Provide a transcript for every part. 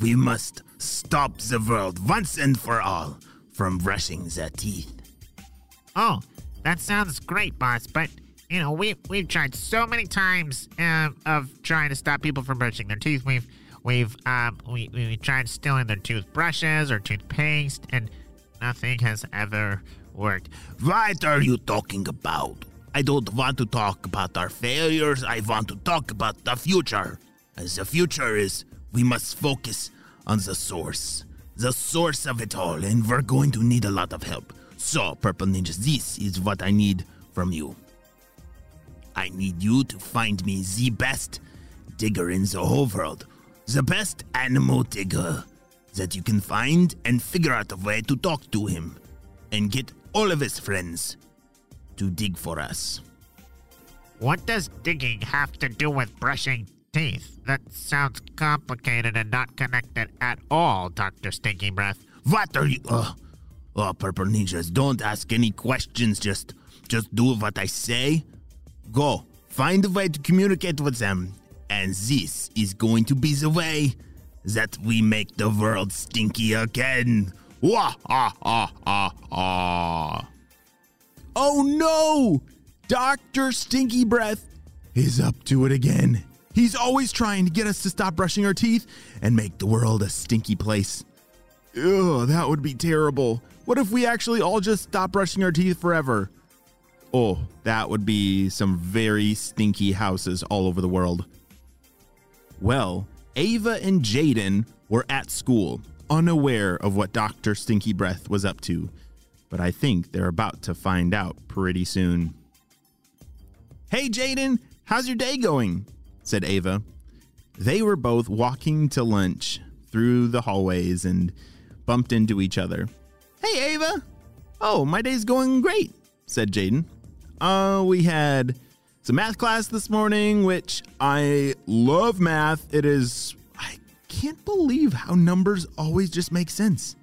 We must stop the world once and for all from brushing their teeth. Oh, that sounds great, boss. But you know, we we've tried so many times um, of trying to stop people from brushing their teeth. We've we've um we we tried stealing their toothbrushes or toothpaste, and nothing has ever worked. What are you talking about? I don't want to talk about our failures. I want to talk about the future. And the future is we must focus on the source. The source of it all, and we're going to need a lot of help. So, Purple Ninjas, this is what I need from you. I need you to find me the best digger in the whole world. The best animal digger that you can find and figure out a way to talk to him and get all of his friends to dig for us. What does digging have to do with brushing teeth? That sounds complicated and not connected at all, Doctor Stinky Breath. What are you? Oh, oh, purple ninjas! Don't ask any questions. Just, just do what I say. Go find a way to communicate with them, and this is going to be the way that we make the world stinky again. Wah ha ha ha ha! Oh no! Dr. Stinky Breath is up to it again. He's always trying to get us to stop brushing our teeth and make the world a stinky place. Ugh, that would be terrible. What if we actually all just stop brushing our teeth forever? Oh, that would be some very stinky houses all over the world. Well, Ava and Jaden were at school, unaware of what Dr. Stinky Breath was up to, but I think they're about to find out pretty soon. Hey, Jaden, how's your day going? Said Ava. They were both walking to lunch through the hallways and bumped into each other. Hey, Ava. Oh, my day's going great, said Jaden. Uh, we had some math class this morning, which I love math. It is, I can't believe how numbers always just make sense.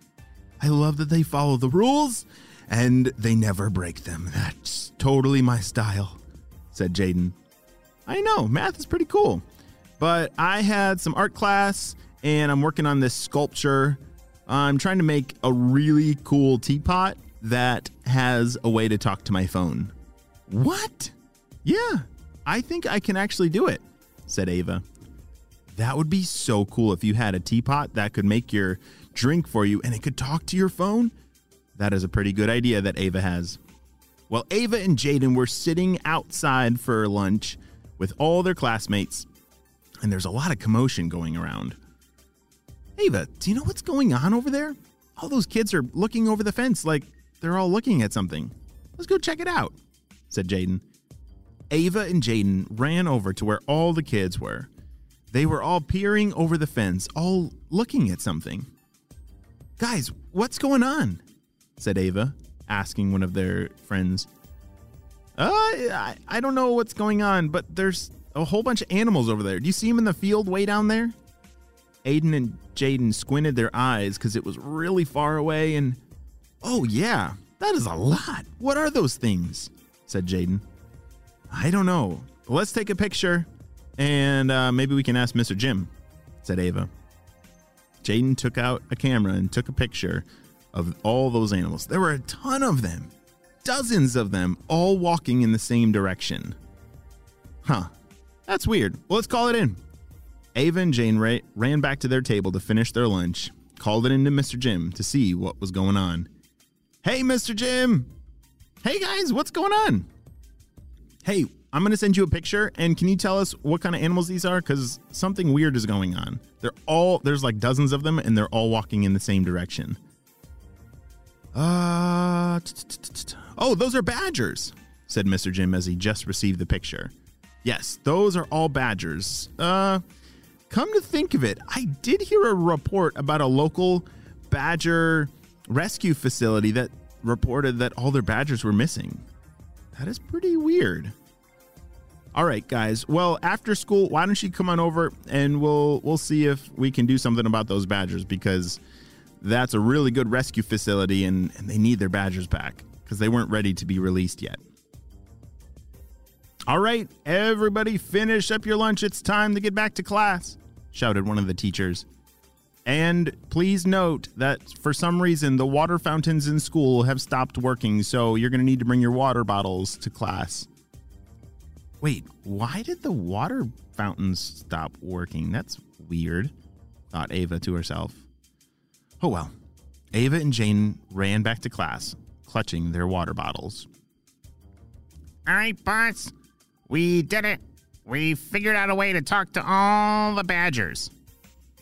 I love that they follow the rules and they never break them. That's totally my style, said Jaden. I know, math is pretty cool. But I had some art class and I'm working on this sculpture. I'm trying to make a really cool teapot that has a way to talk to my phone. What? Yeah, I think I can actually do it, said Ava. That would be so cool if you had a teapot that could make your drink for you and it could talk to your phone. That is a pretty good idea that Ava has. Well, Ava and Jaden were sitting outside for lunch with all their classmates, and there's a lot of commotion going around. Ava, do you know what's going on over there? All those kids are looking over the fence like they're all looking at something. Let's go check it out, said Jaden. Ava and Jaden ran over to where all the kids were. They were all peering over the fence, all looking at something. Guys, what's going on? said Ava, asking one of their friends. Uh, I, I don't know what's going on, but there's a whole bunch of animals over there. Do you see them in the field way down there? Aiden and Jaden squinted their eyes because it was really far away and. Oh, yeah, that is a lot. What are those things? said Jaden. I don't know. Let's take a picture and uh, maybe we can ask Mr. Jim, said Ava. Jaden took out a camera and took a picture of all those animals. There were a ton of them, dozens of them, all walking in the same direction. Huh, that's weird. Well, let's call it in. Ava and Jaden ra- ran back to their table to finish their lunch, called it into Mr. Jim to see what was going on. Hey, Mr. Jim! Hey, guys, what's going on? Hey, I'm going to send you a picture, and can you tell us what kind of animals these are? Because something weird is going on. They're all, there's like dozens of them, and they're all walking in the same direction. Uh, oh, those are badgers, said Mr. Jim as he just received the picture. Yes, those are all badgers. Uh, come to think of it, I did hear a report about a local badger rescue facility that reported that all their badgers were missing. That is pretty weird. All right, guys. Well, after school, why don't you come on over and we'll we'll see if we can do something about those badgers because that's a really good rescue facility and, and they need their badgers back because they weren't ready to be released yet. All right, everybody, finish up your lunch. It's time to get back to class, shouted one of the teachers. And please note that for some reason the water fountains in school have stopped working, so you're going to need to bring your water bottles to class. Wait, why did the water fountains stop working? That's weird, thought Ava to herself. Oh well. Ava and Jaden ran back to class, clutching their water bottles. All right, boss. We did it. We figured out a way to talk to all the badgers.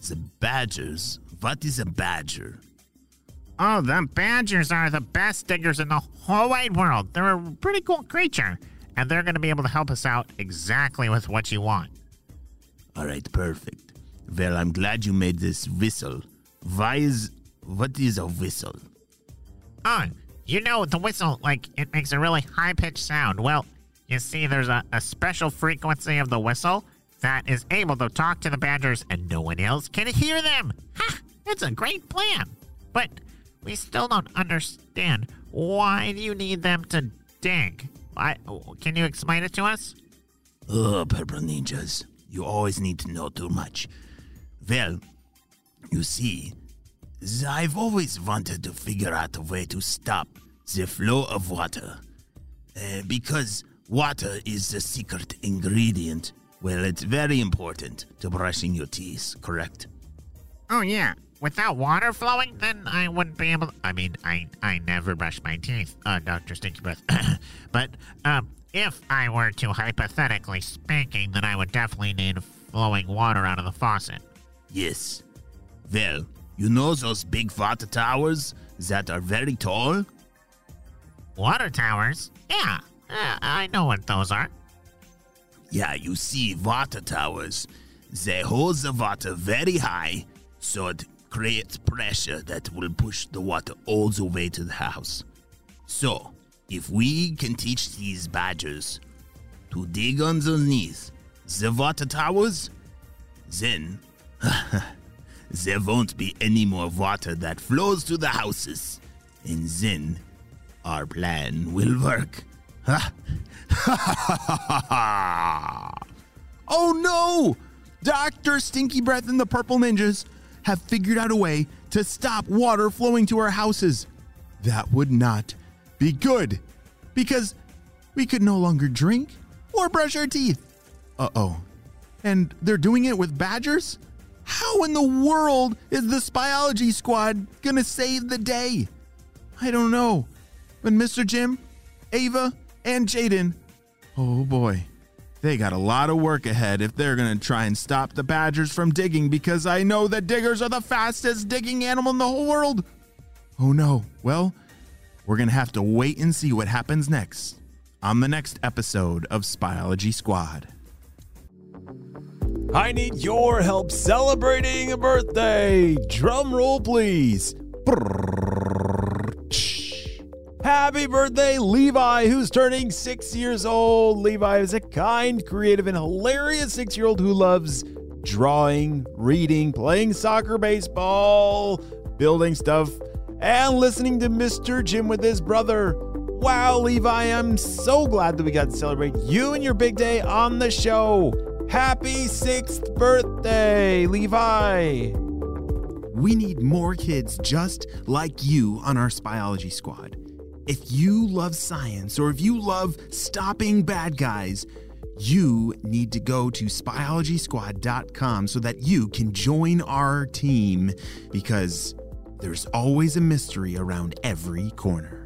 The badgers? What is a badger? Oh, the badgers are the best diggers in the whole wide world. They're a pretty cool creature, and they're going to be able to help us out exactly with what you want. All right, perfect. Well, I'm glad you made this whistle. Why is. What is a whistle? Oh, you know, the whistle, like, it makes a really high pitched sound. Well, you see, there's a, a special frequency of the whistle that is able to talk to the badgers and no one else can hear them. Ha! It's a great plan. But we still don't understand. Why do you need them to dig? I, can you explain it to us? Oh, purple ninjas. You always need to know too much. Well, you see, I've always wanted to figure out a way to stop the flow of water. Uh, because water is the secret ingredient. Well, it's very important to brushing your teeth, correct? Oh, yeah. Without water flowing, then I wouldn't be able. To, I mean, I I never brush my teeth, uh, Doctor Stinky Breath. but um, if I were to hypothetically speaking, then I would definitely need flowing water out of the faucet. Yes. Well, you know those big water towers that are very tall? Water towers? Yeah, uh, I know what those are. Yeah, you see, water towers, they hold the water very high, so it creates pressure that will push the water all the way to the house. So, if we can teach these badgers to dig underneath the water towers, then there won't be any more water that flows to the houses. And then our plan will work. oh no! Dr. Stinky Breath and the Purple Ninjas have figured out a way to stop water flowing to our houses. That would not be good because we could no longer drink or brush our teeth. Uh oh. And they're doing it with badgers? How in the world is the Spyology Squad gonna save the day? I don't know. But Mr. Jim, Ava, and Jaden, oh boy, they got a lot of work ahead if they're gonna try and stop the badgers from digging because I know that diggers are the fastest digging animal in the whole world. Oh no. Well, we're gonna have to wait and see what happens next on the next episode of Spyology Squad. I need your help celebrating a birthday. Drum roll, please. Happy birthday, Levi, who's turning six years old. Levi is a kind, creative, and hilarious six year old who loves drawing, reading, playing soccer, baseball, building stuff, and listening to Mr. Jim with his brother. Wow, Levi, I'm so glad that we got to celebrate you and your big day on the show. Happy sixth birthday, Levi! We need more kids just like you on our Spyology Squad. If you love science or if you love stopping bad guys, you need to go to spyologysquad.com so that you can join our team because there's always a mystery around every corner.